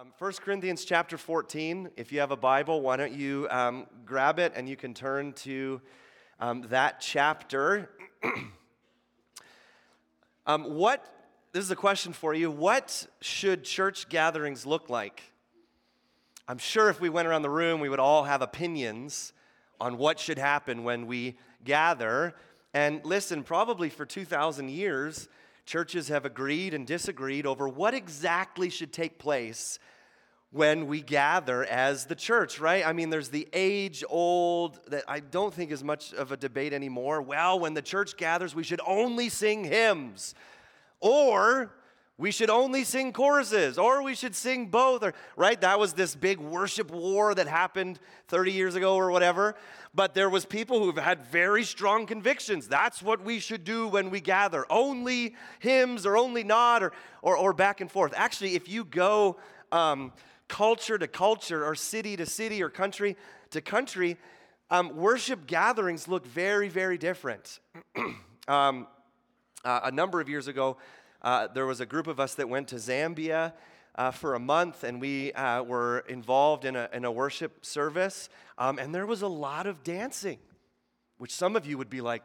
Um, 1 Corinthians chapter 14. If you have a Bible, why don't you um, grab it and you can turn to um, that chapter. um, what, this is a question for you. What should church gatherings look like? I'm sure if we went around the room, we would all have opinions on what should happen when we gather. And listen, probably for 2,000 years, churches have agreed and disagreed over what exactly should take place when we gather as the church, right? I mean, there's the age old that I don't think is much of a debate anymore. Well, when the church gathers, we should only sing hymns. Or we should only sing choruses or we should sing both or right? That was this big worship war that happened 30 years ago or whatever. But there was people who've had very strong convictions. That's what we should do when we gather. Only hymns or only not or or, or back and forth. Actually if you go um, culture to culture or city to city or country to country um, worship gatherings look very very different. Um, uh, a number of years ago uh, there was a group of us that went to Zambia uh, for a month, and we uh, were involved in a, in a worship service. Um, and there was a lot of dancing, which some of you would be like,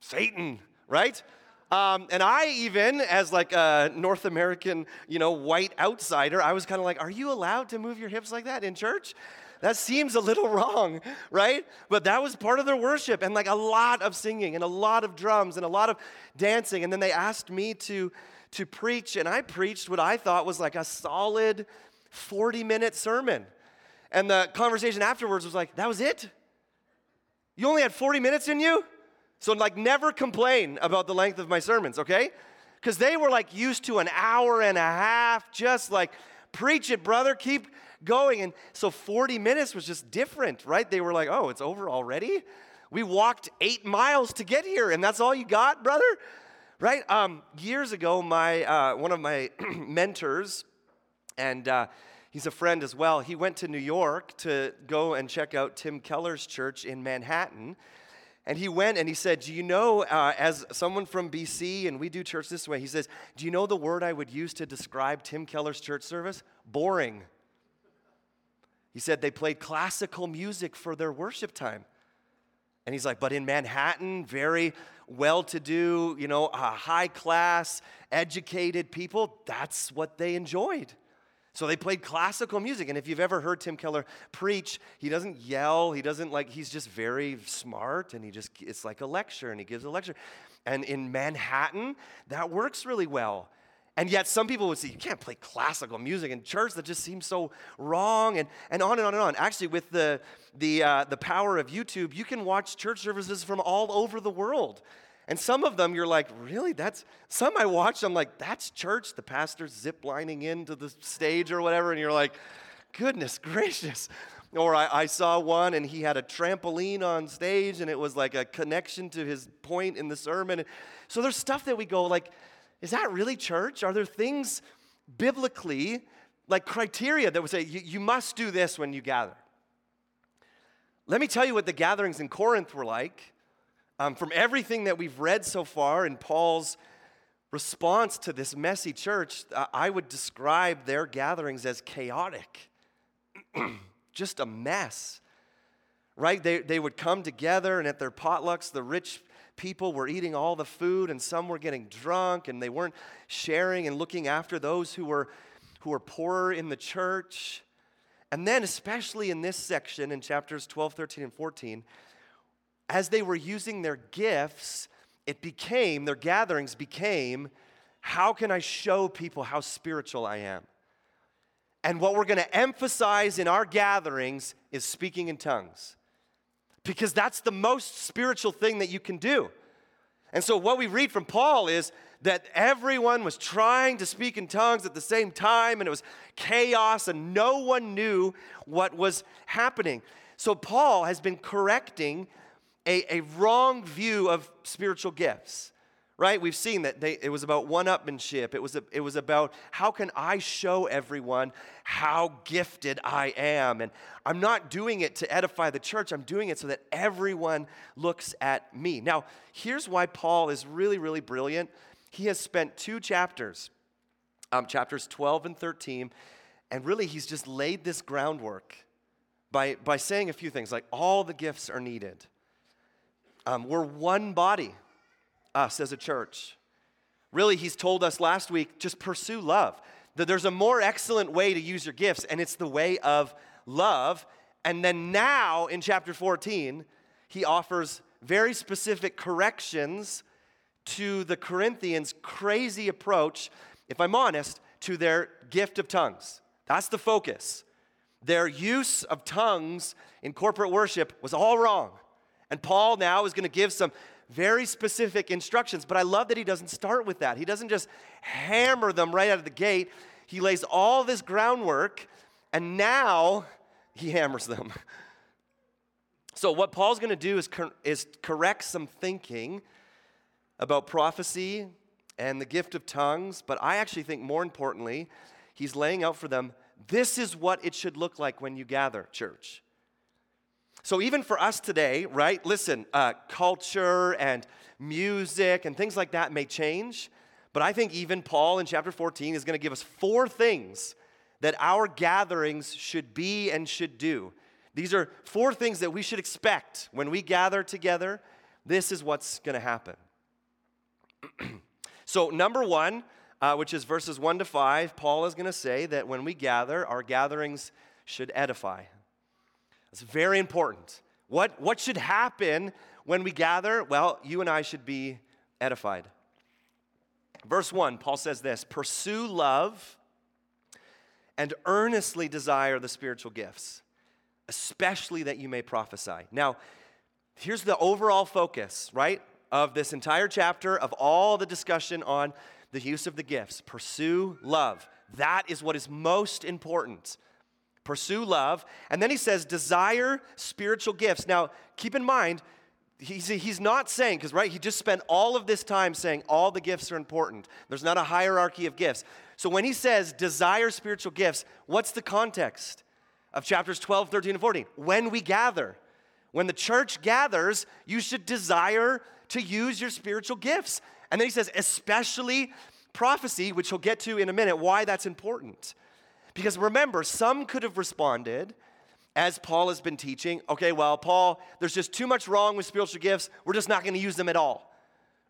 Satan, right? Um, and I even, as like a North American, you know, white outsider, I was kind of like, "Are you allowed to move your hips like that in church?" That seems a little wrong, right? But that was part of their worship and like a lot of singing and a lot of drums and a lot of dancing. And then they asked me to, to preach, and I preached what I thought was like a solid 40 minute sermon. And the conversation afterwards was like, that was it? You only had 40 minutes in you? So, like, never complain about the length of my sermons, okay? Because they were like used to an hour and a half, just like, preach it, brother, keep going. And so 40 minutes was just different, right? They were like, oh, it's over already? We walked eight miles to get here, and that's all you got, brother? Right? Um, years ago, my, uh, one of my mentors, and uh, he's a friend as well, he went to New York to go and check out Tim Keller's church in Manhattan. And he went and he said, Do you know, uh, as someone from BC, and we do church this way, he says, Do you know the word I would use to describe Tim Keller's church service? Boring. He said they played classical music for their worship time. And he's like, but in Manhattan, very well to do, you know, high class, educated people, that's what they enjoyed. So they played classical music. And if you've ever heard Tim Keller preach, he doesn't yell. He doesn't like, he's just very smart and he just, it's like a lecture and he gives a lecture. And in Manhattan, that works really well. And yet, some people would say, you can't play classical music in church. That just seems so wrong, and, and on and on and on. Actually, with the, the, uh, the power of YouTube, you can watch church services from all over the world. And some of them, you're like, really? That's some I watched, I'm like, that's church. The pastor's zip lining into the stage or whatever, and you're like, goodness gracious. Or I, I, saw one and he had a trampoline on stage and it was like a connection to his point in the sermon. So there's stuff that we go like, is that really church? Are there things biblically, like criteria that would say you, you must do this when you gather? Let me tell you what the gatherings in Corinth were like. Um, from everything that we've read so far in Paul's response to this messy church, uh, I would describe their gatherings as chaotic, just a mess. Right? They, they would come together, and at their potlucks, the rich people were eating all the food and some were getting drunk and they weren't sharing and looking after those who were, who were poorer in the church. And then, especially in this section in chapters 12, 13, and 14, as they were using their gifts, it became, their gatherings became, how can I show people how spiritual I am? And what we're going to emphasize in our gatherings is speaking in tongues because that's the most spiritual thing that you can do. And so, what we read from Paul is that everyone was trying to speak in tongues at the same time, and it was chaos, and no one knew what was happening. So, Paul has been correcting a, a wrong view of spiritual gifts right? We've seen that they, it was about one upmanship. It was, a, it was about how can I show everyone how gifted I am. And I'm not doing it to edify the church, I'm doing it so that everyone looks at me. Now, here's why Paul is really, really brilliant. He has spent two chapters, um, chapters 12 and 13, And really, he's just laid this groundwork by, by saying a few things like all the gifts are needed. Um, we're one body, us as a church. Really, he's told us last week just pursue love. That there's a more excellent way to use your gifts, and it's the way of love. And then now in chapter 14, he offers very specific corrections to the Corinthians' crazy approach, if I'm honest, to their gift of tongues. That's the focus. Their use of tongues in corporate worship was all wrong. And Paul now is going to give some very specific instructions, but I love that he doesn't start with that. He doesn't just hammer them right out of the gate. He lays all this groundwork, and now he hammers them. So, what Paul's going to do is, cor- is correct some thinking about prophecy and the gift of tongues, but I actually think more importantly, he's laying out for them this is what it should look like when you gather, church. So, even for us today, right, listen, uh, culture and music and things like that may change, but I think even Paul in chapter 14 is going to give us four things that our gatherings should be and should do these are four things that we should expect when we gather together. This is what's going to happen. so, number one, uh, which is verses one to five, Paul is going to say that when we gather, our gatherings should edify. It's very important. What, what should happen when we gather? Well, you and I should be edified. Verse 1, Paul says this Pursue love and earnestly desire the spiritual gifts especially that you may prophesy. Now, here's the overall focus, right, of this entire chapter, of all the discussion on the use of the gifts. Pursue love. That is what is most important. Pursue love. And then he says, desire spiritual gifts. Now, keep in mind, he's, he's not saying, because, right, he just spent all of this time saying all the gifts are important. There's not a hierarchy of gifts. So when he says desire spiritual gifts, what's the context? of chapters 12, 13, and 14. When we gather, when the church gathers, you should desire to use your spiritual gifts. And then he says, especially prophecy, which we'll get to in a minute, why that's important. Because remember, some could have responded, as Paul has been teaching, okay, well, Paul, there's just too much wrong with spiritual gifts. We're just not going to use them at all.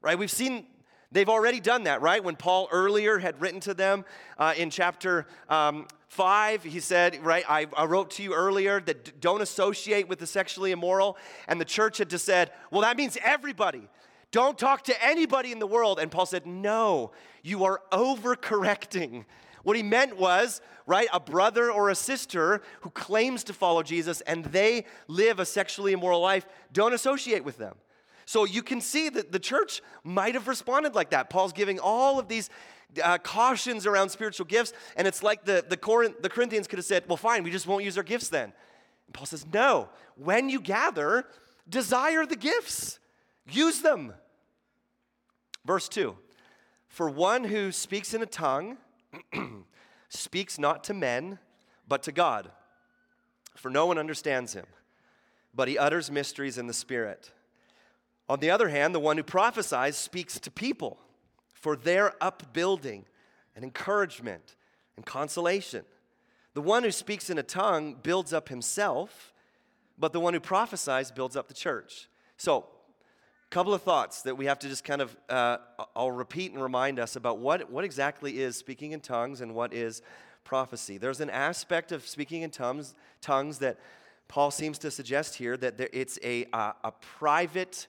Right? We've seen They've already done that, right? When Paul earlier had written to them uh, in chapter um, 5, he said, right, I, I wrote to you earlier that don't associate with the sexually immoral. And the church had just said, well, that means everybody. Don't talk to anybody in the world. And Paul said, no, you are overcorrecting. What he meant was, right, a brother or a sister who claims to follow Jesus and they live a sexually immoral life, don't associate with them. So you can see that the church might have responded like that. Paul's giving all of these uh, cautions around spiritual gifts, and it's like the, the, Corinth, the Corinthians could have said, Well, fine, we just won't use our gifts then. And Paul says, No, when you gather, desire the gifts, use them. Verse 2 For one who speaks in a tongue speaks not to men, but to God, for no one understands him, but he utters mysteries in the Spirit. On the other hand, the one who prophesies speaks to people for their upbuilding and encouragement and consolation. The one who speaks in a tongue builds up himself, but the one who prophesies builds up the church. So, couple of thoughts that we have to just kind of, uh, I'll repeat and remind us about what, what exactly is speaking in tongues and what is prophecy. There's an aspect of speaking in tongues, tongues that Paul seems to suggest here that there, it's a, uh, a private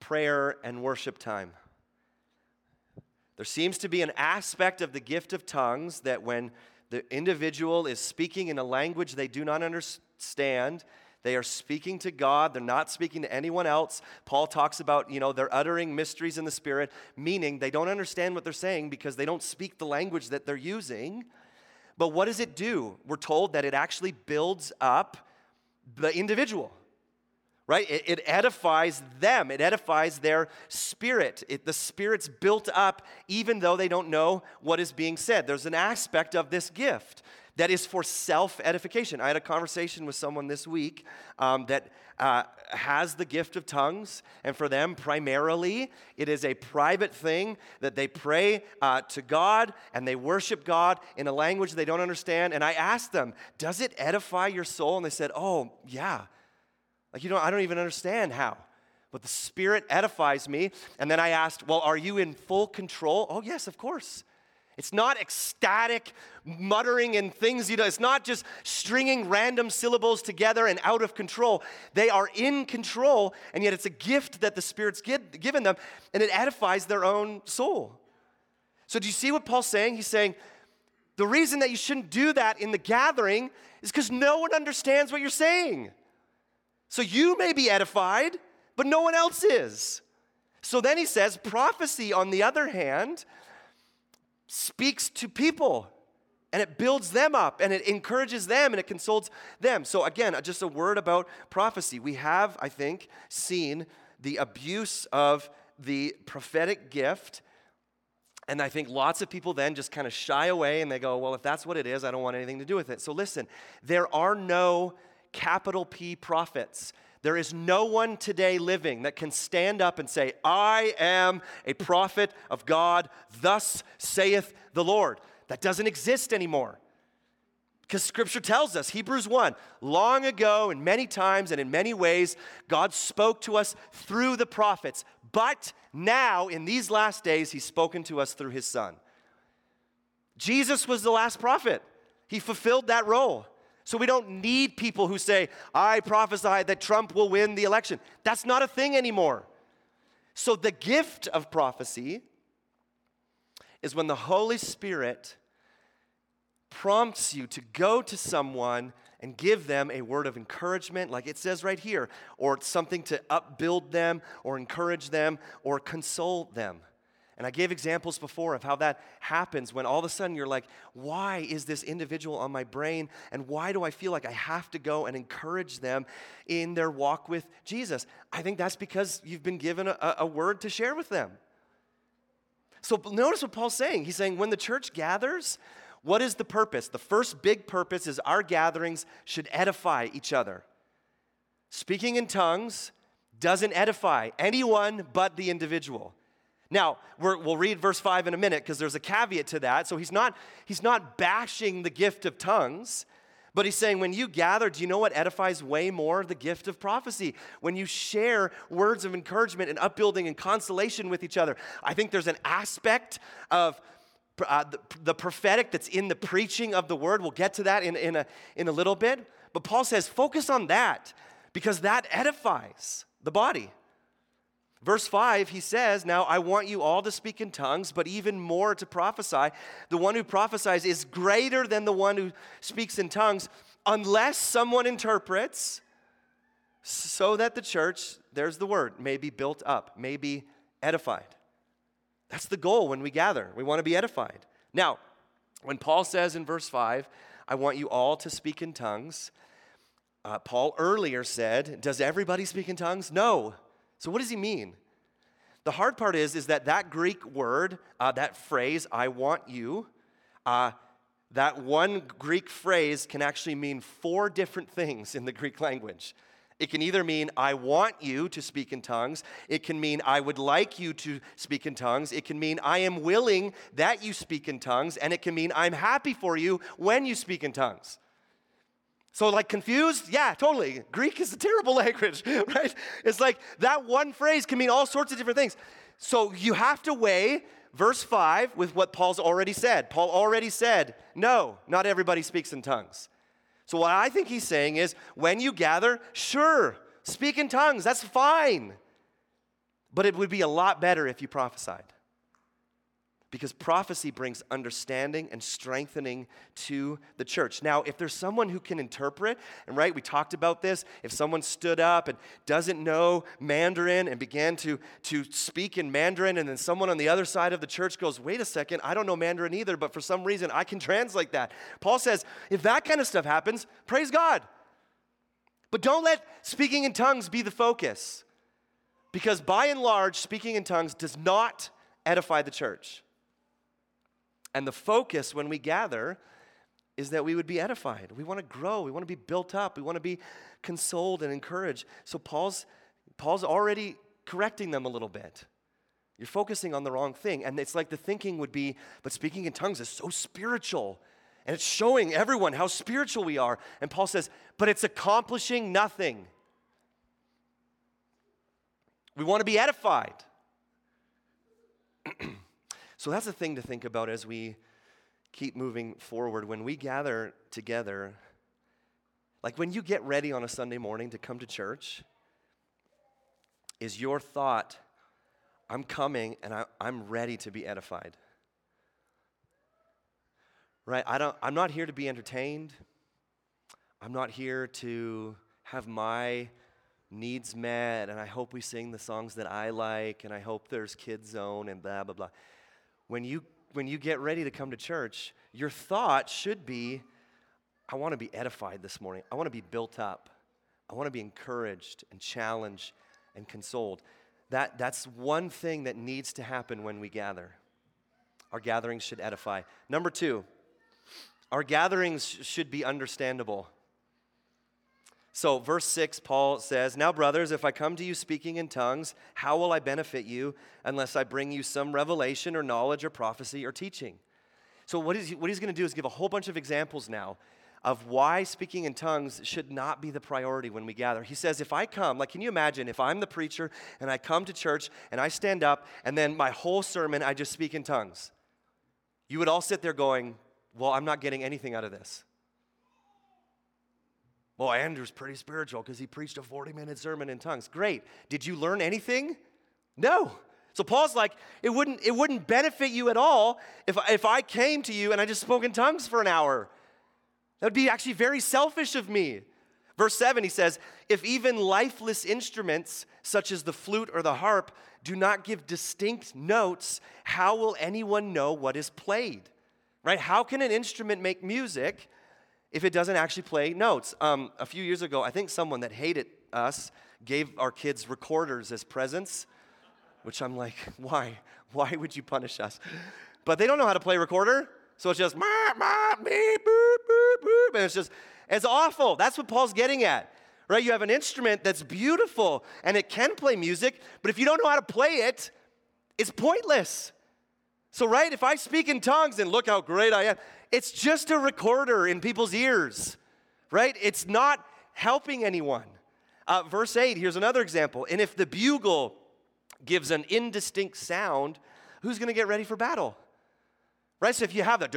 prayer and worship time. There seems to be an aspect of the gift of tongues that when the individual is speaking in a language they do not understand, they are speaking to God, they're not speaking to anyone else. Paul talks about, you know, they're uttering mysteries in the spirit, meaning they don't understand what they're saying because they don't speak the language that they're using. But what does it do? We're told that it actually builds up the individual right? It, it, edifies them, it edifies their spirit. It, the spirit's built up even though they don't know what is being said. There's an aspect of this gift that is for self edification. I had a conversation with someone this week um, that uh, has the gift of tongues, and for them, primarily, it is a private thing that they pray uh, to God and they worship God in a language they don't understand. And I asked them, Does it edify your soul? And they said, Oh, yeah. Like, you know, I don't even understand how. But the Spirit edifies me. And then I asked, Well, are you in full control? Oh, yes, of course. It's not ecstatic muttering and things you know. It's not just stringing random syllables together and out of control. They are in control, and yet it's a gift that the Spirit's given them, and it edifies their own soul. So, do you see what Paul's saying? He's saying the reason that you shouldn't do that in the gathering is because no one understands what you're saying. So, you may be edified, but no one else is. So then he says, prophecy, on the other hand, speaks to people and it builds them up and it encourages them and it consoles them. So, again, uh, just a word about prophecy. We have, I think, seen the abuse of the prophetic gift. And I think lots of people then just kind of shy away and they go, well, if that's what it is, I don't want anything to do with it. So, listen, there are no capital P prophets. There is no one today living that can stand up and say, I am a prophet of God, thus saith the Lord. That doesn't exist anymore. Because scripture tells us, Hebrews 1, long ago and many times and in many ways, God spoke to us through the prophets. But now, in these last days, He's spoken to us through His Son. Jesus was the last prophet, He fulfilled that role. So we don't need people who say, I prophesy that Trump will win the election. That's not a thing anymore. So the gift of prophecy is when the Holy Spirit prompts you to go to someone and give them a word of encouragement, like it says right here, or something to upbuild them, or encourage them, or console them. And I gave examples before of how that happens when all of a sudden you're like, why is this individual on my brain? And why do I feel like I have to go and encourage them in their walk with Jesus? I think that's because you've been given a, a word to share with them. So notice what Paul's saying. He's saying, when the church gathers, what is the purpose? The first big purpose is our gatherings should edify each other. Speaking in tongues doesn't edify anyone but the individual. Now, we will read verse 5 in a minute because there's a caveat to that. So he's not, he's not bashing the gift of tongues, but he's saying when you gather, do you know what edifies way more? The gift of prophecy. When you share words of encouragement and upbuilding and consolation with each other. I think there's an aspect of uh, the, the, prophetic that's in the preaching of the word. We'll get to that in, in, a, in a little bit. But Paul says focus on that because that edifies the body. Verse 5, he says, Now I want you all to speak in tongues, but even more to prophesy. The one who prophesies is greater than the one who speaks in tongues, unless someone interprets, so that the church, there's the word, may be built up, may be edified. That's the goal when we gather. We want to be edified. Now, when Paul says in verse 5, I want you all to speak in tongues, uh, Paul earlier said, Does everybody speak in tongues? No. So, what does he mean? The hard part is, is that that Greek word, uh, that phrase, I want you, uh, that one Greek phrase can actually mean four different things in the Greek language. It can either mean, I want you to speak in tongues. It can mean, I would like you to speak in tongues. It can mean, I am willing that you speak in tongues. And it can mean, I'm happy for you when you speak in tongues. So, like, confused? Yeah, totally. Greek is a terrible language, right? It's like that one phrase can mean all sorts of different things. So, you have to weigh verse 5 with what Paul's already said. Paul already said, no, not everybody speaks in tongues. So, what I think he's saying is when you gather, sure, speak in tongues, that's fine. But it would be a lot better if you prophesied because prophecy brings understanding and strengthening to the church. Now, if there's someone who can interpret, and right, we talked about this, if someone stood up and doesn't know Mandarin and began to, to speak in Mandarin, and then someone on the other side of the church goes, wait a second, I don't know Mandarin either, but for some reason I can translate that. Paul says, if that kind of stuff happens, praise God. But don't let speaking in tongues be the focus. Because by and large, speaking in tongues does not edify the church. And the focus when we gather is that we would be edified. We want to grow. We want to be built up. We want to be consoled and encouraged. So Paul's Paul's already correcting them a little bit. You're focusing on the wrong thing. And it's like the thinking would be, but speaking in tongues is so spiritual. And it's showing everyone how spiritual we are. And Paul says, but it's accomplishing nothing. We want to be edified. so that's a thing to think about as we keep moving forward. When we gather together, like when you get ready on a Sunday morning to come to church, is your thought, I'm coming and I, am ready to be edified. Right? I don't, I'm not here to be entertained. I'm not here to have my needs met, and I hope we sing the songs that I like, and I hope there's kids zone and blah blah blah. When you when you get ready to come to church, your thought should be, I want to be edified this morning. I want to be built up. I want to be encouraged and challenged and consoled. That, that's one thing that needs to happen when we gather. Our gatherings should edify. Number two, our gatherings should be understandable. So, verse 6, Paul says, Now, brothers, if I come to you speaking in tongues, how will I benefit you unless I bring you some revelation or knowledge or prophecy or teaching? So, what, is he, what he's going to do is give a whole bunch of examples now of why speaking in tongues should not be the priority when we gather. He says, if I come, like, can you imagine if I'm the preacher and I come to church and I stand up and then my whole sermon I just speak in tongues? You would all sit there going, well, I'm not getting anything out of this. Well, Andrew's pretty spiritual because he preached a 40 minute sermon in tongues. Great. Did you learn anything? No. So Paul's like, it wouldn't, it wouldn't benefit you at all if, if I came to you and I just spoke in tongues for an hour. That would be actually very selfish of me. Verse 7, he says, If even lifeless instruments, such as the flute or the harp, do not give distinct notes, how will anyone know what is played? Right? How can an instrument make music if it doesn't actually play notes? Um, a few years ago, I think someone that hated us gave our kids recorders as presents, which I'm like, why? Why would you punish us? But they don't know how to play recorder. So it's just, ma, ma, beep, boop, boop, boop, and it's just, it's awful. That's what Paul's getting at, right? You have an instrument that's beautiful and it can play music, but if you don't know how to play it, it's pointless. So, right, if I speak in tongues and look how great I am, it's just a recorder in people's ears, right? It's not helping anyone. Uh, verse 8, here's another example. And if the bugle gives an indistinct sound, who's going to get ready for battle? Right? So if you have that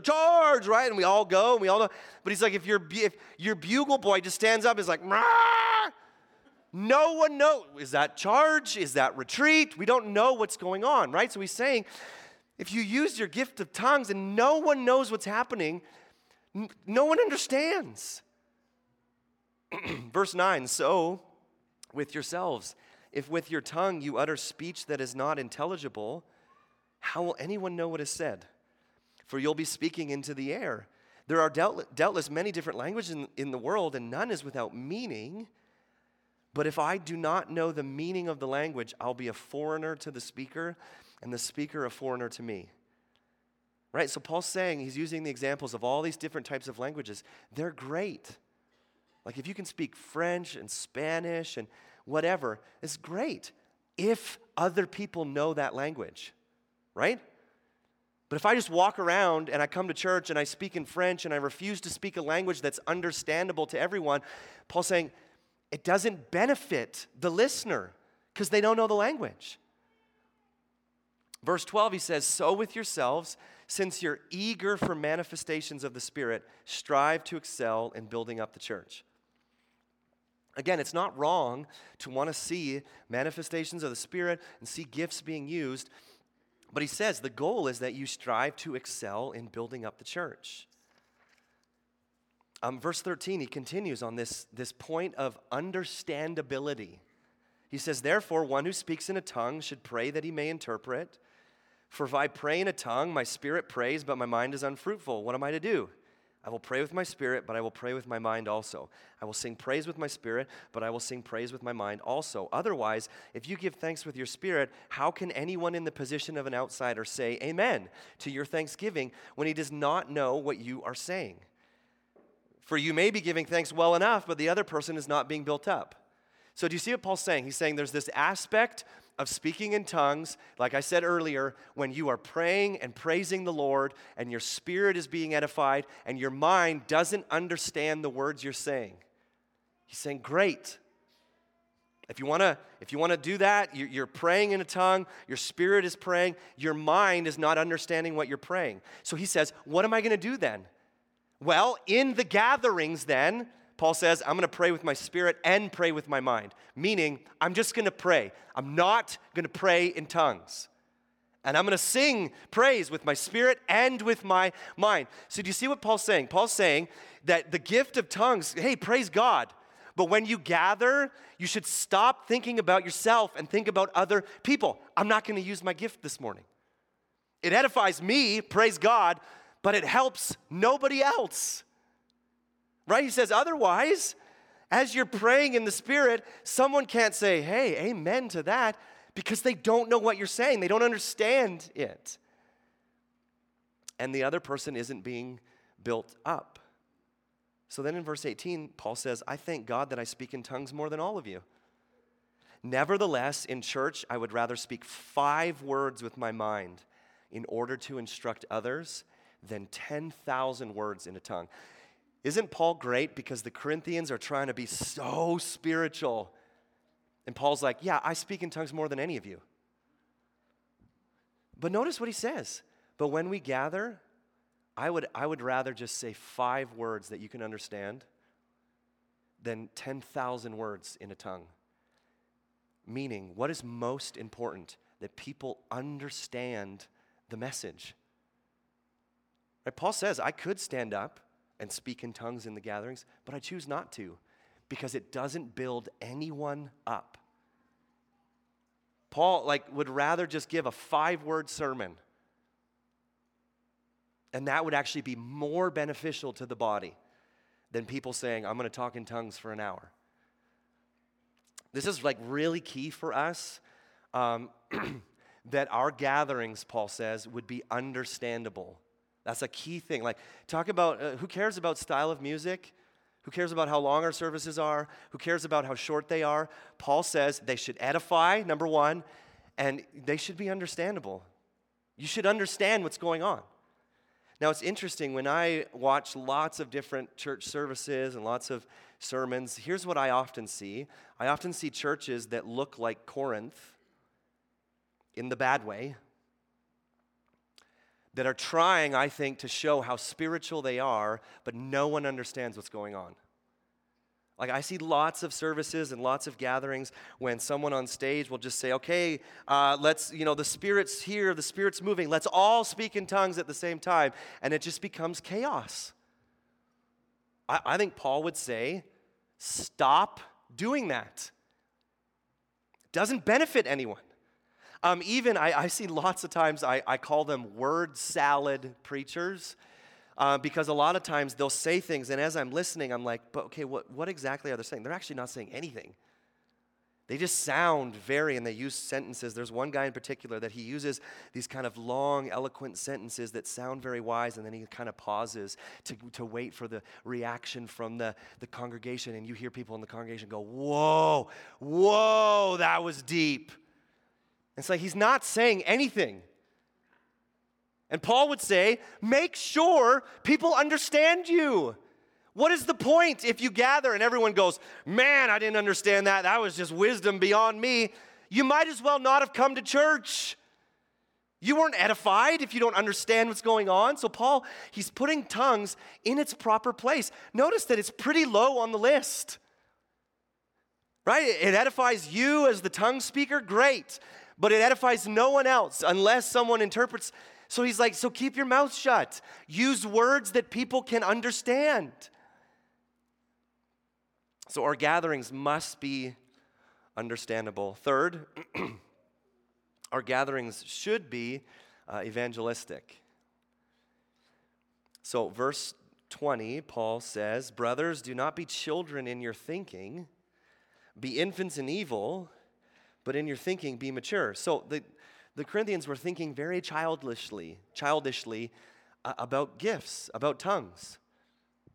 charge, right? And we all go and we all know. But he's like, if your, if your bugle boy just stands up, is like, no one knows. Is that charge? Is that retreat? We don't know what's going on, right? So he's saying, if you use your gift of tongues and no one knows what's happening, no one understands. Verse 9, so with yourselves, if with your tongue you utter speech that is not intelligible, how will anyone know what is said? For you'll be speaking into the air. There are doubtless many different languages in, in the world, and none is without meaning. But if I do not know the meaning of the language, I'll be a foreigner to the speaker, and the speaker a foreigner to me. Right? So Paul's saying, he's using the examples of all these different types of languages. They're great. Like if you can speak French and Spanish and whatever, it's great if other people know that language right? But if I just walk around and I come to church and I speak in French and I refuse to speak a language that's understandable to everyone, Paul's saying it doesn't benefit the listener because they don't know the language. Verse 12, he says, So with yourselves, since you're eager for manifestations of the Spirit, strive to excel in building up the church. Again, it's not wrong to want to see manifestations of the Spirit and see gifts being used. But he says the goal is that you strive to excel in building up the church. Um, verse 13, he continues on this, this point of understandability. He says, Therefore, one who speaks in a tongue should pray that he may interpret. For if I pray in a tongue, my spirit prays, but my mind is unfruitful. What am I to do? I will pray with my spirit, but I will pray with my mind also. I will sing praise with my spirit, but I will sing praise with my mind also. Otherwise, if you give thanks with your spirit, how can anyone in the position of an outsider say amen to your thanksgiving when he does not know what you are saying? For you may be giving thanks well enough, but the other person is not being built up. So, do you see what Paul's saying? He's saying there's this aspect of speaking in tongues, like I said earlier, when you are praying and praising the Lord and your spirit is being edified and your mind doesn't understand the words you're saying. He's saying, Great. If you want to if you want to do that, you're praying in a tongue, your spirit is praying, your mind is not understanding what you're praying. So he says, What am I to do then? Well, in the gatherings, then, Paul says, I'm going to pray with my spirit and pray with my mind, meaning I'm just going to pray. I'm not going to pray in tongues. And I'm going to sing praise with my spirit and with my mind. So, do you see what Paul's saying? Paul's saying that the gift of tongues, hey, praise God. But when you gather, you should stop thinking about yourself and think about other people. I'm not going to use my gift this morning. It edifies me, praise God, but it helps nobody else. Right? He says, otherwise, as you're praying in the Spirit, someone can't say, hey, amen to that, because they don't know what you're saying. They don't understand it. And the other person isn't being built up. So then in verse 18, Paul says, I thank God that I speak in tongues more than all of you. Nevertheless, in church, I would rather speak five words with my mind in order to instruct others than 10,000 words in a tongue. Isn't Paul great because the Corinthians are trying to be so spiritual? And Paul's like, Yeah, I speak in tongues more than any of you. But notice what he says. But when we gather, I would, I would rather just say five words that you can understand than 10,000 words in a tongue. Meaning, what is most important? That people understand the message. Right? Paul says, I could stand up and speak in tongues in the gatherings, but I choose not to because it doesn't build anyone up. Paul like would rather just give a five-word sermon. And that would actually be more beneficial to the body than people saying, I'm going to talk in tongues for an hour. This is like really key for us um, that our gatherings, Paul says, would be understandable that's a key thing. Like, talk about uh, who cares about style of music? Who cares about how long our services are? Who cares about how short they are? Paul says they should edify, number one, and they should be understandable. You should understand what's going on. Now, it's interesting when I watch lots of different church services and lots of sermons, here's what I often see I often see churches that look like Corinth in the bad way that are trying, I think, to show how spiritual they are, but no one understands what's going on. Like, I see lots of services and lots of gatherings when someone on stage will just say, okay, uh, let's, you know, the Spirit's here, the Spirit's moving, let's all speak in tongues at the same time. And it just becomes chaos. I, I think Paul would say, stop doing that. Doesn't benefit anyone. Um, even I, I, see lots of times I, I, call them word salad preachers uh, because a lot of times they'll say things, and as I'm listening, I'm like, but okay, what, what exactly are they saying? They're actually not saying anything. They just sound very, and they use sentences. There's one guy in particular that he uses these kind of long, eloquent sentences that sound very wise, and then he kind of pauses to, to wait for the reaction from the, the congregation. And you hear people in the congregation go, Whoa, whoa, that was deep. It's like he's not saying anything. And Paul would say, make sure people understand you. What is the point if you gather and everyone goes, man, I didn't understand that. That was just wisdom beyond me. You might as well not have come to church. You weren't edified if you don't understand what's going on. So, Paul, he's putting tongues in its proper place. Notice that it's pretty low on the list, right? It edifies you as the tongue speaker, great but it edifies no one else unless someone interprets. So he's like, so keep your mouth shut. Use words that people can understand. So our gatherings must be understandable. Third, our gatherings should be uh, evangelistic. So, verse 20, Paul says, Brothers, do not be children in your thinking, be infants in evil, but in your thinking be mature. So the, the Corinthians were thinking very childishly, childishly uh, about gifts, about tongues.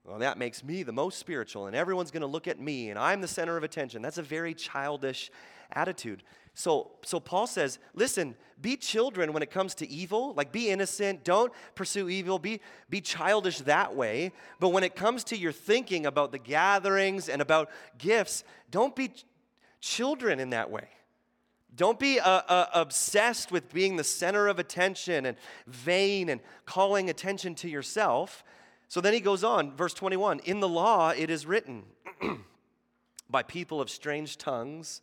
Well, that makes me the most spiritual, and everyone's going to look at me, and I'm the center of attention. That's a very childish attitude. So, so Paul says, listen, be children when it comes to evil. Like, be innocent. Don't pursue evil. Be, be childish that way. But when it comes to your thinking about the gatherings and about gifts, don't be ch- children in that way. Don't be uh, uh, obsessed with being the center of attention and vain and calling attention to yourself. So then he goes on, verse 21 In the law it is written, by people of strange tongues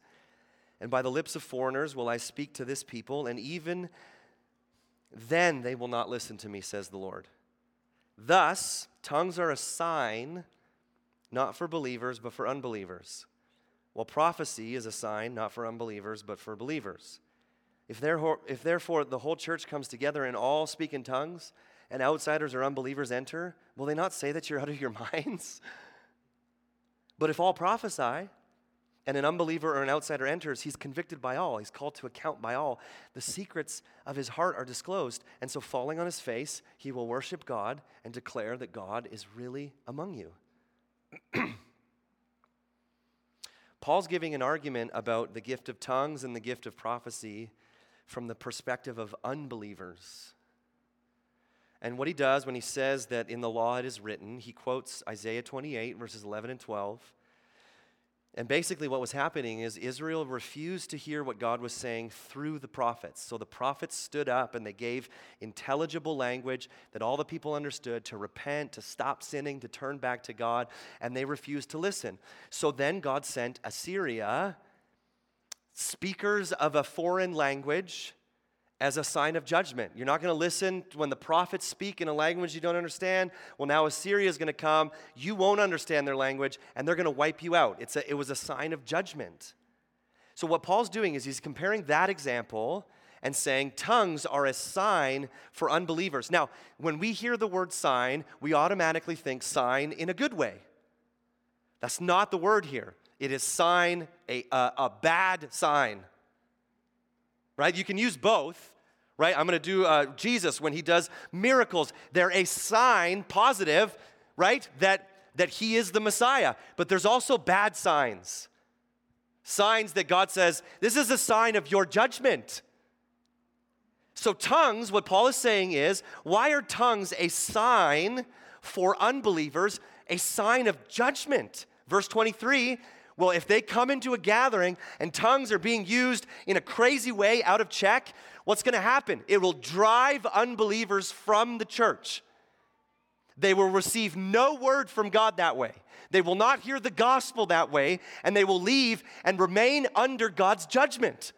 and by the lips of foreigners will I speak to this people, and even then they will not listen to me, says the Lord. Thus, tongues are a sign not for believers, but for unbelievers, while prophecy is a sign not for unbelievers, but for believers. If if therefore the whole church comes together and all speak in tongues, and outsiders or unbelievers enter, will they not say that you're out of your minds? But if all prophesy, and an unbeliever or an outsider enters, he's convicted by all. He's called to account by all. The secrets of his heart are disclosed. And so, falling on his face, he will worship God and declare that God is really among you. Paul's giving an argument about the gift of tongues and the gift of prophecy from the perspective of unbelievers. And what he does when he says that in the law it is written, he quotes Isaiah 28, verses 11 and 12. And basically, what was happening is Israel refused to hear what God was saying through the prophets. So the prophets stood up and they gave intelligible language that all the people understood to repent, to stop sinning, to turn back to God, and they refused to listen. So then God sent Assyria, speakers of a foreign language, as a sign of judgment. You're not going to listen when the prophets speak in a language you don't understand. Well, now Assyria is going to come. You won't understand their language, and they're going to wipe you out. It's a, it was a sign of judgment. So, what Paul's doing is he's comparing that example and saying tongues are a sign for unbelievers. Now, when we hear the word sign, we automatically think sign in a good way. That's not the word here. It is sign, a, a, a bad sign right? You can use both, right? I'm going to do uh, Jesus when he does miracles. They're a sign, positive, right? That, that he is the Messiah. But there's also bad signs. Signs that God says, this is a sign of your judgment. So, tongues, what Paul is saying is, why are tongues a sign for unbelievers, a sign of judgment? Verse 23 well, if they come into a gathering and tongues are being used in a crazy way out of check, what's going to happen? It will drive unbelievers from the church. They will receive no word from God that way. They will not hear the gospel that way, and they will leave and remain under God's judgment.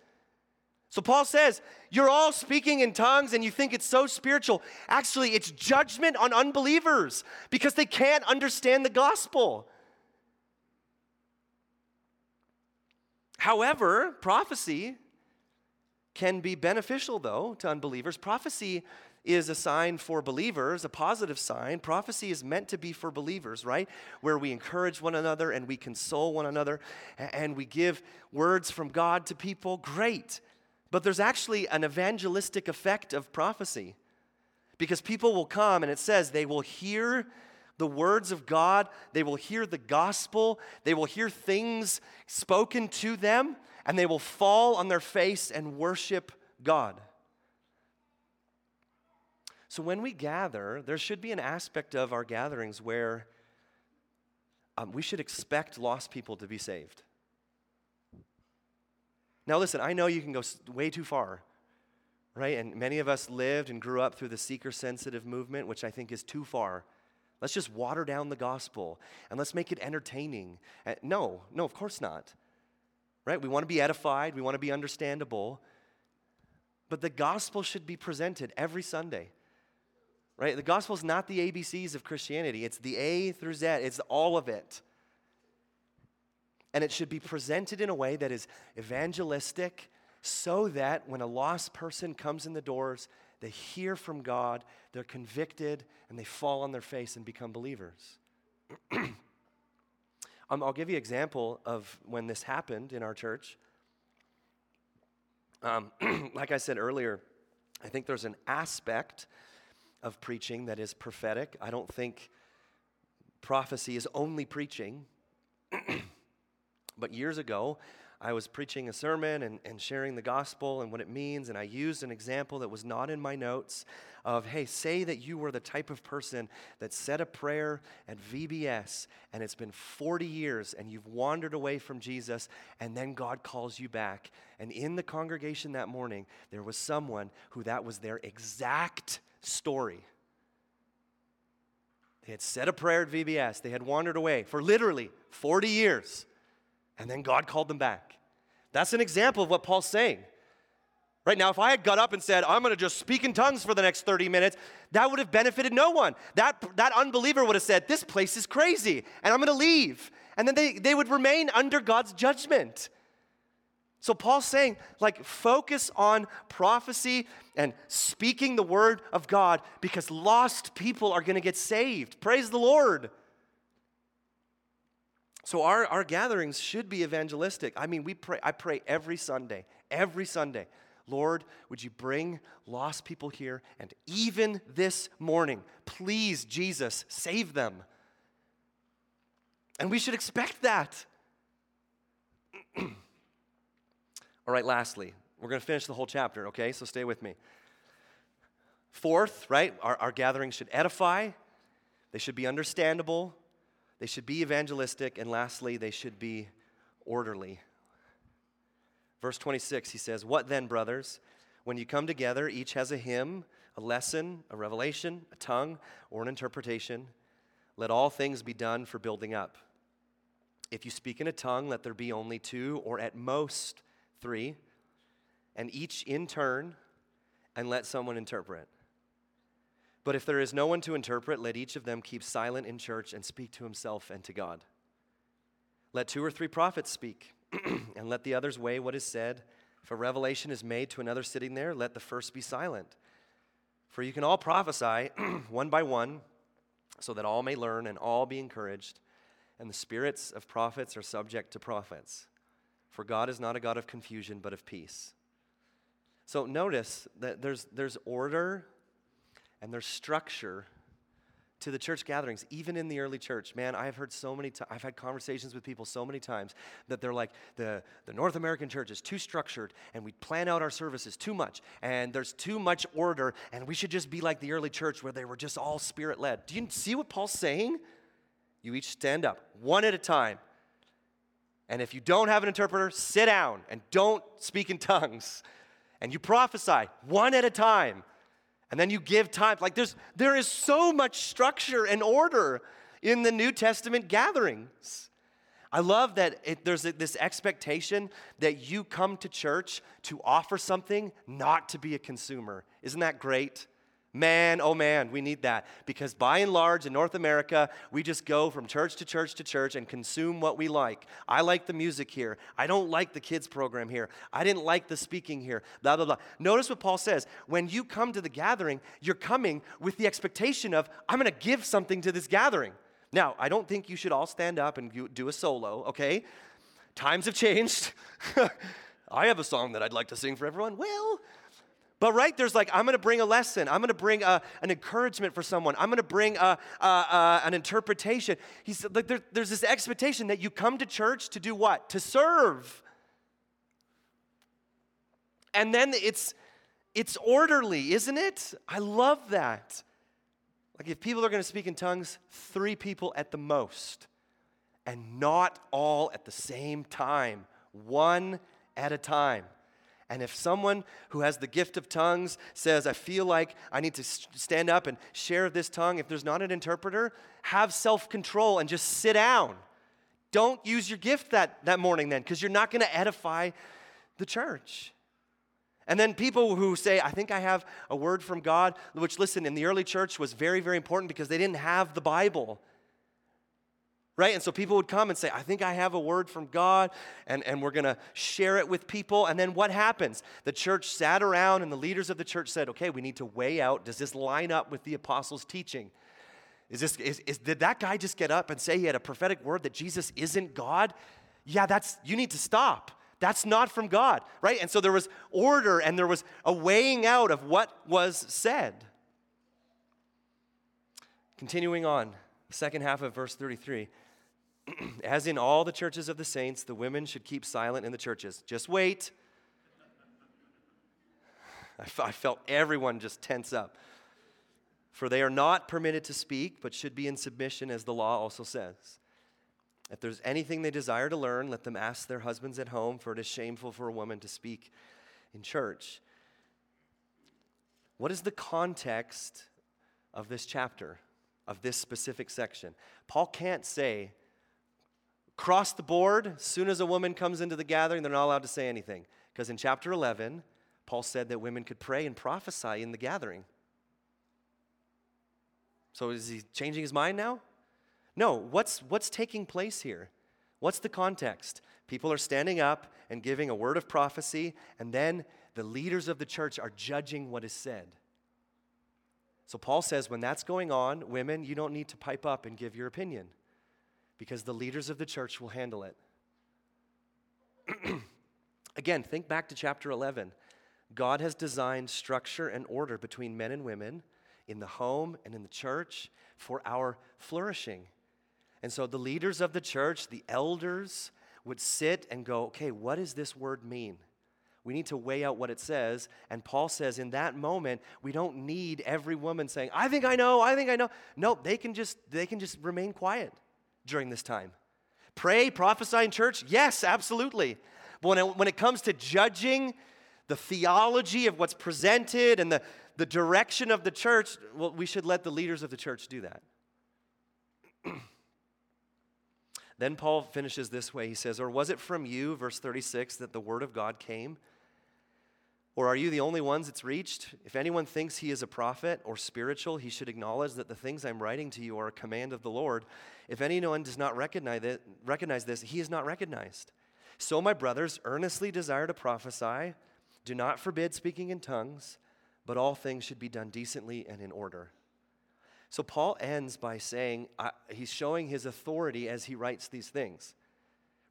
So Paul says, You're all speaking in tongues and you think it's so spiritual. Actually, it's judgment on unbelievers because they can't understand the gospel. However, prophecy can be beneficial, though, to unbelievers. Prophecy is a sign for believers, a positive sign. Prophecy is meant to be for believers, right? Where we encourage one another and we console one another and we give words from God to people. Great. But there's actually an evangelistic effect of prophecy because people will come and it says they will hear the words of God, they will hear the gospel, they will hear things spoken to them, and they will fall on their face and worship God. So when we gather, there should be an aspect of our gatherings where um, we should expect lost people to be saved. Now, listen, I know you can go way too far, right? And many of us lived and grew up through the seeker sensitive movement, which I think is too far Let's just water down the gospel and let's make it entertaining. Uh, no, no, of course not. Right? We want to be edified, we want to be understandable. But the gospel should be presented every Sunday. Right? The gospel is not the ABCs of Christianity, it's the A through Z, it's all of it. And it should be presented in a way that is evangelistic so that when a lost person comes in the doors, they hear from God, they're convicted, and they fall on their face and become believers. um, I'll give you an example of when this happened in our church. Um, like I said earlier, I think there's an aspect of preaching that is prophetic. I don't think prophecy is only preaching. but years ago, I was preaching a sermon and, and sharing the gospel and what it means, and I used an example that was not in my notes of, hey, say that you were the type of person that said a prayer at VBS and it's been 40 years and you've wandered away from Jesus, and then God calls you back. And in the congregation that morning, there was someone who that was their exact story. They had said a prayer at VBS, they had wandered away for literally 40 years. And then God called them back. That's an example of what Paul's saying. Right now, if I had got up and said, I'm to just speak in tongues for the next 30 minutes, that would have benefited no one. That, that unbeliever would have said, This place is crazy, and I'm to leave. And then they, they would remain under God's judgment. So Paul's saying, like, focus on prophecy and speaking the word of God because lost people are to get saved. Praise the Lord. So our, our gatherings should be evangelistic. I mean, we pray, I pray every Sunday, every Sunday. Lord, would you bring lost people here? And even this morning, please, Jesus, save them. And we should expect that. All right, lastly, we're going to finish the whole chapter, okay? So stay with me. Fourth, right, our, our gatherings should edify, they should be understandable, they should be evangelistic, and lastly, they should be orderly. Verse 26, he says, What then, brothers? When you come together, each has a hymn, a lesson, a revelation, a tongue, or an interpretation. Let all things be done for building up. If you speak in a tongue, let there be only two, or at most three, and each in turn, and let someone interpret. But if there is no one to interpret, let each of them keep silent in church and speak to himself and to God. Let two or three prophets speak, and let the others weigh what is said. If a revelation is made to another sitting there, let the first be silent. For you can all prophesy one by one, so that all may learn and all be encouraged. And the spirits of prophets are subject to prophets. For God is not a God of confusion, but of peace. So notice that there's, there's order and their structure to the church gatherings, even in the early church. Man, I've heard so many times, I've had conversations with people so many times that they're like, the, the North American church is too structured and we plan out our services too much and there's too much order and we should just be like the early church where they were just all spirit led. Do you see what Paul's saying? You each stand up, one at a time. And if you don't have an interpreter, sit down and don't speak in tongues. And you prophesy one at a time. And then you give time. Like there's there is so much structure and order in the New Testament gatherings. I love that it, there's this expectation that you come to church to offer something, not to be a consumer. Isn't that great? Man, oh man, we need that. Because by and large in North America, we just go from church to church to church and consume what we like. I like the music here. I don't like the kids' program here. I didn't like the speaking here. Blah, blah, blah. Notice what Paul says. When you come to the gathering, you're coming with the expectation of, I'm going to give something to this gathering. Now, I don't think you should all stand up and do a solo, okay? Times have changed. I have a song that I'd like to sing for everyone. Well, but right, there's like, I'm to bring a lesson. I'm to bring a, an encouragement for someone. I'm to bring a, a, an interpretation. He said, like, there, there's this expectation that you come to church to do what? To serve. And then it's, it's orderly, isn't it? I love that. Like, if people are to speak in tongues, three people at the most, and not all at the same time, one at a time. And if someone who has the gift of tongues says, I feel like I need to stand up and share this tongue, if there's not an interpreter, have self control and just sit down. Don't use your gift that, that morning then, because you're not going to edify the church. And then people who say, I think I have a word from God, which, listen, in the early church was very, very important because they didn't have the Bible. Right? And so people would come and say, I think I have a word from God, and, and we're going to share it with people. And then what happens? The church sat around, and the leaders of the church said, okay, we need to weigh out does this line up with the apostles' teaching? Is this, is, is, did that guy just get up and say he had a prophetic word that Jesus isn't God? Yeah, that's, you need to stop. That's not from God, right? And so there was order and there was a weighing out of what was said. Continuing on, second half of verse 33. As in all the churches of the saints, the women should keep silent in the churches. Just wait. I, f- I felt everyone just tense up. For they are not permitted to speak, but should be in submission, as the law also says. If there's anything they desire to learn, let them ask their husbands at home, for it is shameful for a woman to speak in church. What is the context of this chapter, of this specific section? Paul can't say, cross the board, as soon as a woman comes into the gathering, they're not allowed to say anything. Because in chapter 11, Paul said that women could pray and prophesy in the gathering. So is he changing his mind now? No, what's, what's taking place here? What's the context? People are standing up and giving a word of prophecy, and then the leaders of the church are judging what is said. So Paul says, when that's going on, women, you don't need to pipe up and give your opinion because the leaders of the church will handle it. Again, think back to chapter 11. God has designed structure and order between men and women in the home and in the church for our flourishing. And so the leaders of the church, the elders, would sit and go, okay, what does this word mean? We need to weigh out what it says. And Paul says, in that moment, we don't need every woman saying, I think I know, I think I know. No, they can just, they can just remain quiet during this time. Pray, prophesy in church? Yes, absolutely. But when it, when it comes to judging the theology of what's presented and the, the direction of the church, well, we should let the leaders of the church do that. then Paul finishes this way. He says, Or was it from you, verse 36, that the word of God came? Or are you the only ones it's reached? If anyone thinks he is a prophet or spiritual, he should acknowledge that the things I'm writing to you are a command of the Lord. If anyone does not recognize, this, he is not recognized. So, my brothers, earnestly desire to prophesy. Do not forbid speaking in tongues but all things should be done decently and in order. So Paul ends by saying, uh, he's showing his authority as he writes these things.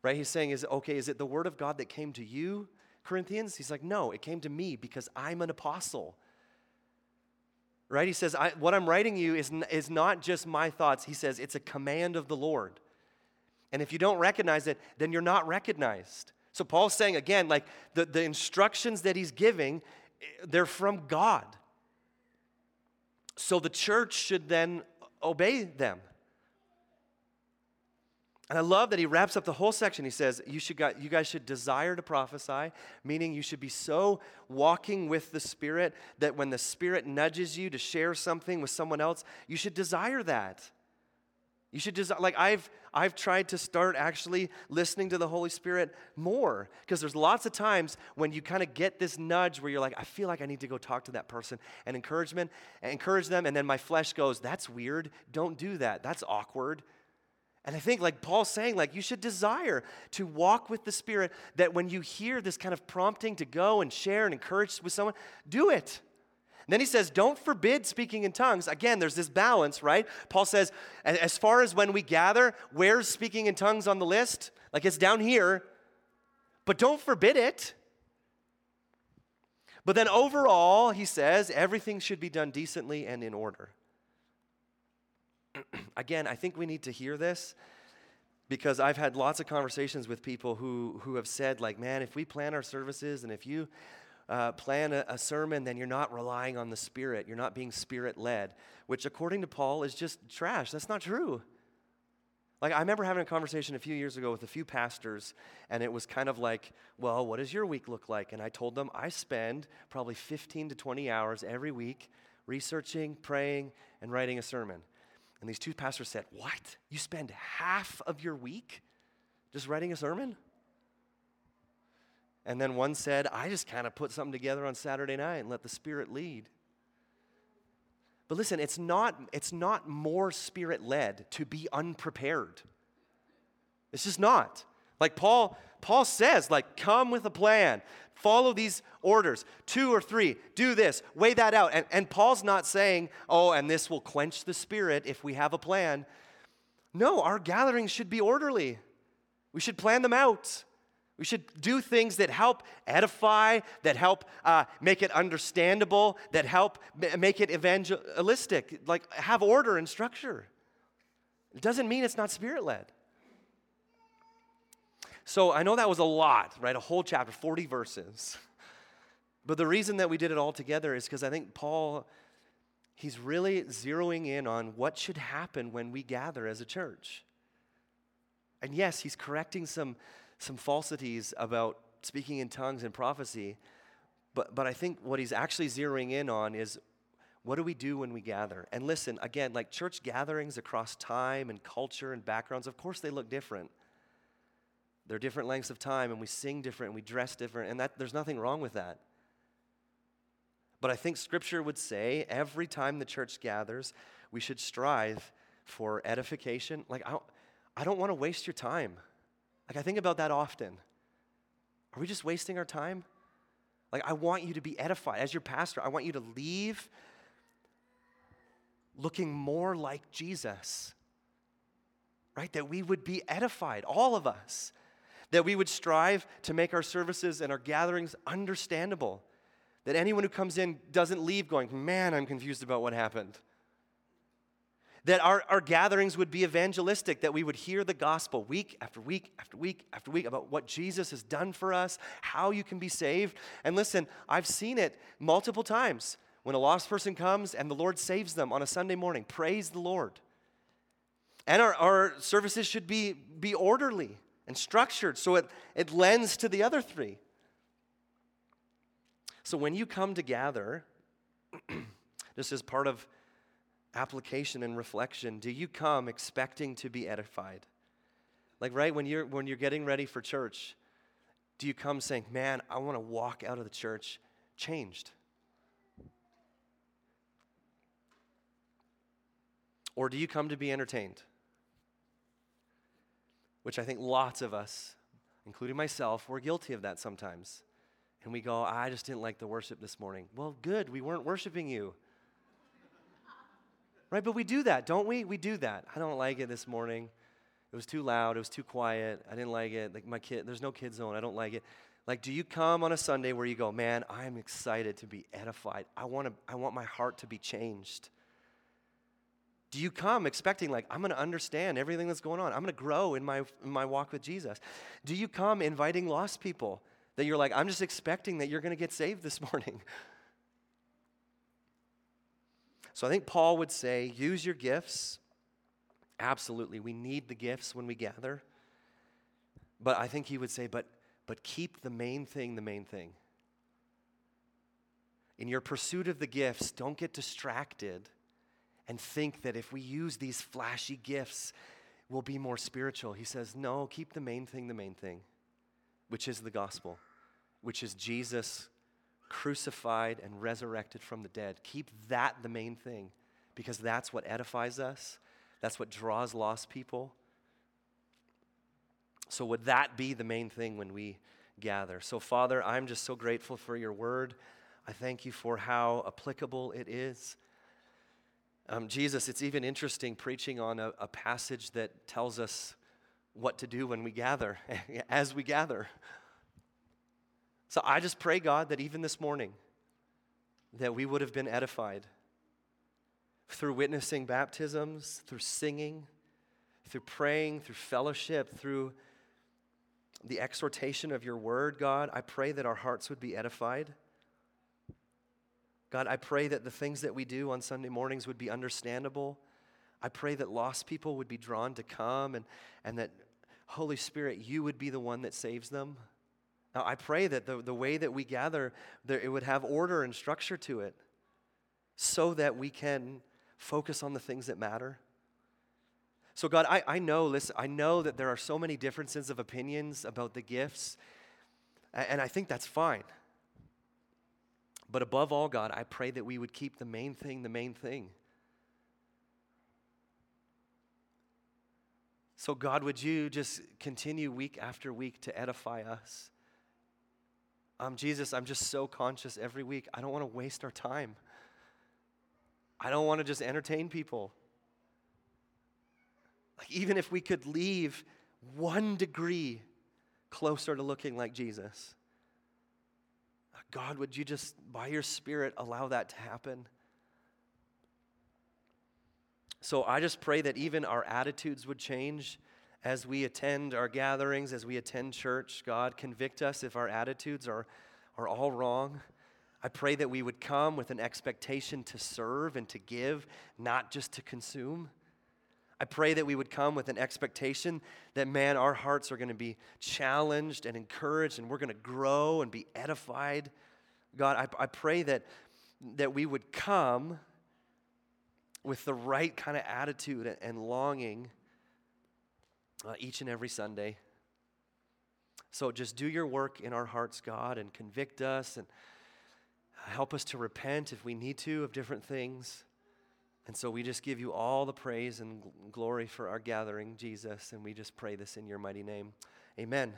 Right? He's saying, is okay, is it the word of God that came to you, Corinthians? He's like, no, it came to me because I'm an apostle. Right? He says, what I'm writing you is, is not just my thoughts. He says, it's a command of the Lord. And if you don't recognize it, then you're not recognized. So Paul's saying again, like the, the instructions that he's giving eh, they're from God. So the church should then obey them. And I love that he wraps up the whole section. He says, you, should, you guys should desire to prophesy, meaning you should be so walking with the Spirit that when the Spirit nudges you to share something with someone else, you should desire that. You should just, like, I've, I've tried to start actually listening to the Holy Spirit more because there's lots of times when you kind of get this nudge where you're like, I feel like I need to go talk to that person and encouragement, and encourage them, and then my flesh goes, That's weird. Don't do that. That's awkward. And I think, like Paul's saying, like you should desire to walk with the Spirit that when you hear this kind of prompting to go and share and encourage with someone, do it. And then he says, don't forbid speaking in tongues. Again, there's this balance, right? Paul says, as far as when we gather, where's speaking in tongues on the list? Like it's down here, but don't forbid it. But then overall, he says, everything should be done decently and in order. Again, I think we need to hear this because I've had lots of conversations with people who, who have said, like, man, if we plan our services and if you uh, plan a, a sermon, then you're not relying on the Spirit. You're not being Spirit led, which, according to Paul, is just trash. That's not true. Like, I remember having a conversation a few years ago with a few pastors, and it was kind of like, well, what does your week look like? And I told them I spend probably 15 to 20 hours every week researching, praying, and writing a sermon. And these two pastors said, What? You spend half of your week just writing a sermon? And then one said, I just kind of put something together on Saturday night and let the Spirit lead. But listen, it's not, it's not more spirit led to be unprepared. It's just not. Like Paul, Paul says, like, come with a plan. Follow these orders. Two or three, do this, weigh that out. And, and Paul's not saying, oh, and this will quench the spirit if we have a plan. No, our gatherings should be orderly. We should plan them out. We should do things that help edify, that help uh, make it understandable, that help make it evangelistic, like have order and structure. It doesn't mean it's not spirit led. So I know that was a lot, right? A whole chapter, 40 verses. But the reason that we did it all together is because I think Paul, he's really zeroing in on what should happen when we gather as a church. And yes, he's correcting some, some falsities about speaking in tongues and prophecy. But, but I think what he's actually zeroing in on is what do we do when we gather? And listen, again, like church gatherings across time and culture and backgrounds, of course they look different. They're different lengths of time, and we sing different, and we dress different, and that, there's nothing wrong with that. But I think Scripture would say every time the church gathers, we should strive for edification. Like, I I don't want to waste your time. Like, I think about that often. Are we just wasting our time? Like, I want you to be edified. As your pastor, I want you to leave looking more like Jesus, right? That we would be edified, all of us that we would strive to make our services and our gatherings understandable. That anyone who comes in doesn't leave going, man, I'm confused about what happened. That our, our gatherings would be evangelistic, that we would hear the gospel week after week after week after week about what Jesus has done for us, how you can be saved. And listen, I've seen it multiple times when a lost person comes and the Lord saves them on a Sunday morning. Praise the Lord. And our, our services should be, be orderly and structured so it, it lends to the other three. So when you come to gather, just as part of application and reflection, do you come expecting to be edified? Like right when you're when you're getting ready for church, do you come saying, "Man, I want to walk out of the church changed"? Or do you come to be entertained? Which I think lots of us, including myself, we're guilty of that sometimes. And we go, I just didn't like the worship this morning. Well, good, we weren't worshiping you. right? But we do that, don't we? We do that. I don't like it this morning. It was too loud, it was too quiet. I didn't like it. Like my kid, there's no kid zone. I don't like it. Like, do you come on a Sunday where you go, man, I'm excited to be edified. I want to, I want my heart to be changed. Do you come expecting, like, I'm going to understand everything that's going on? I'm going to grow in my, in my walk with Jesus? Do you come inviting lost people that you're like, I'm just expecting that you're going to get saved this morning? So I think Paul would say, use your gifts. Absolutely. We need the gifts when we gather. But I think he would say, but, but keep the main thing the main thing. In your pursuit of the gifts, don't get distracted and think that if we use these flashy gifts, we'll be more spiritual. He says, no, keep the main thing the main thing, which is the gospel, which is Jesus crucified and resurrected from the dead. Keep that the main thing because that's what edifies us, that's what draws lost people. So, would that be the main thing when we gather? So, Father, I'm just so grateful for your word. I thank you for how applicable it is. Um, Jesus, it's even interesting preaching on a, a passage that tells us what to do when we gather, as we gather. So I just pray, God, that even this morning, that we would have been edified through witnessing baptisms, through singing, through praying, through fellowship, through the exhortation of your word, God. I pray that our hearts would be edified. God, I pray that the things that we do on Sunday mornings would be understandable. I pray that lost people would be drawn to come and, and that, Holy Spirit, you would be the one that saves them. Now, I pray that the, the way that we gather, there, it would have order and structure to it so that we can focus on the things that matter. So, God, I, I know, listen, I know that there are so many differences of opinions about the gifts, and I think that's fine. But above all, God, I pray that we would keep the main thing the main thing. So, God, would you just continue week after week to edify us? Um, Jesus, I'm just so conscious every week. I don't want to waste our time. I don't want to just entertain people. Like, even if we could leave one degree closer to looking like Jesus, God, would you just, by your Spirit, allow that to happen? So I just pray that even our attitudes would change as we attend our gatherings, as we attend church. God, convict us if our attitudes are, are all wrong. I pray that we would come with an expectation to serve and to give, not just to consume. I pray that we would come with an expectation that, man, our hearts are going to be challenged and encouraged and we're going to grow and be edified. God, I, I pray that, that we would come with the right kind of attitude and longing uh, each and every Sunday. So just do your work in our hearts, God, and convict us and help us to repent if we need to of different things. And so we just give you all the praise and glory for our gathering, Jesus, and we just pray this in your mighty name. Amen.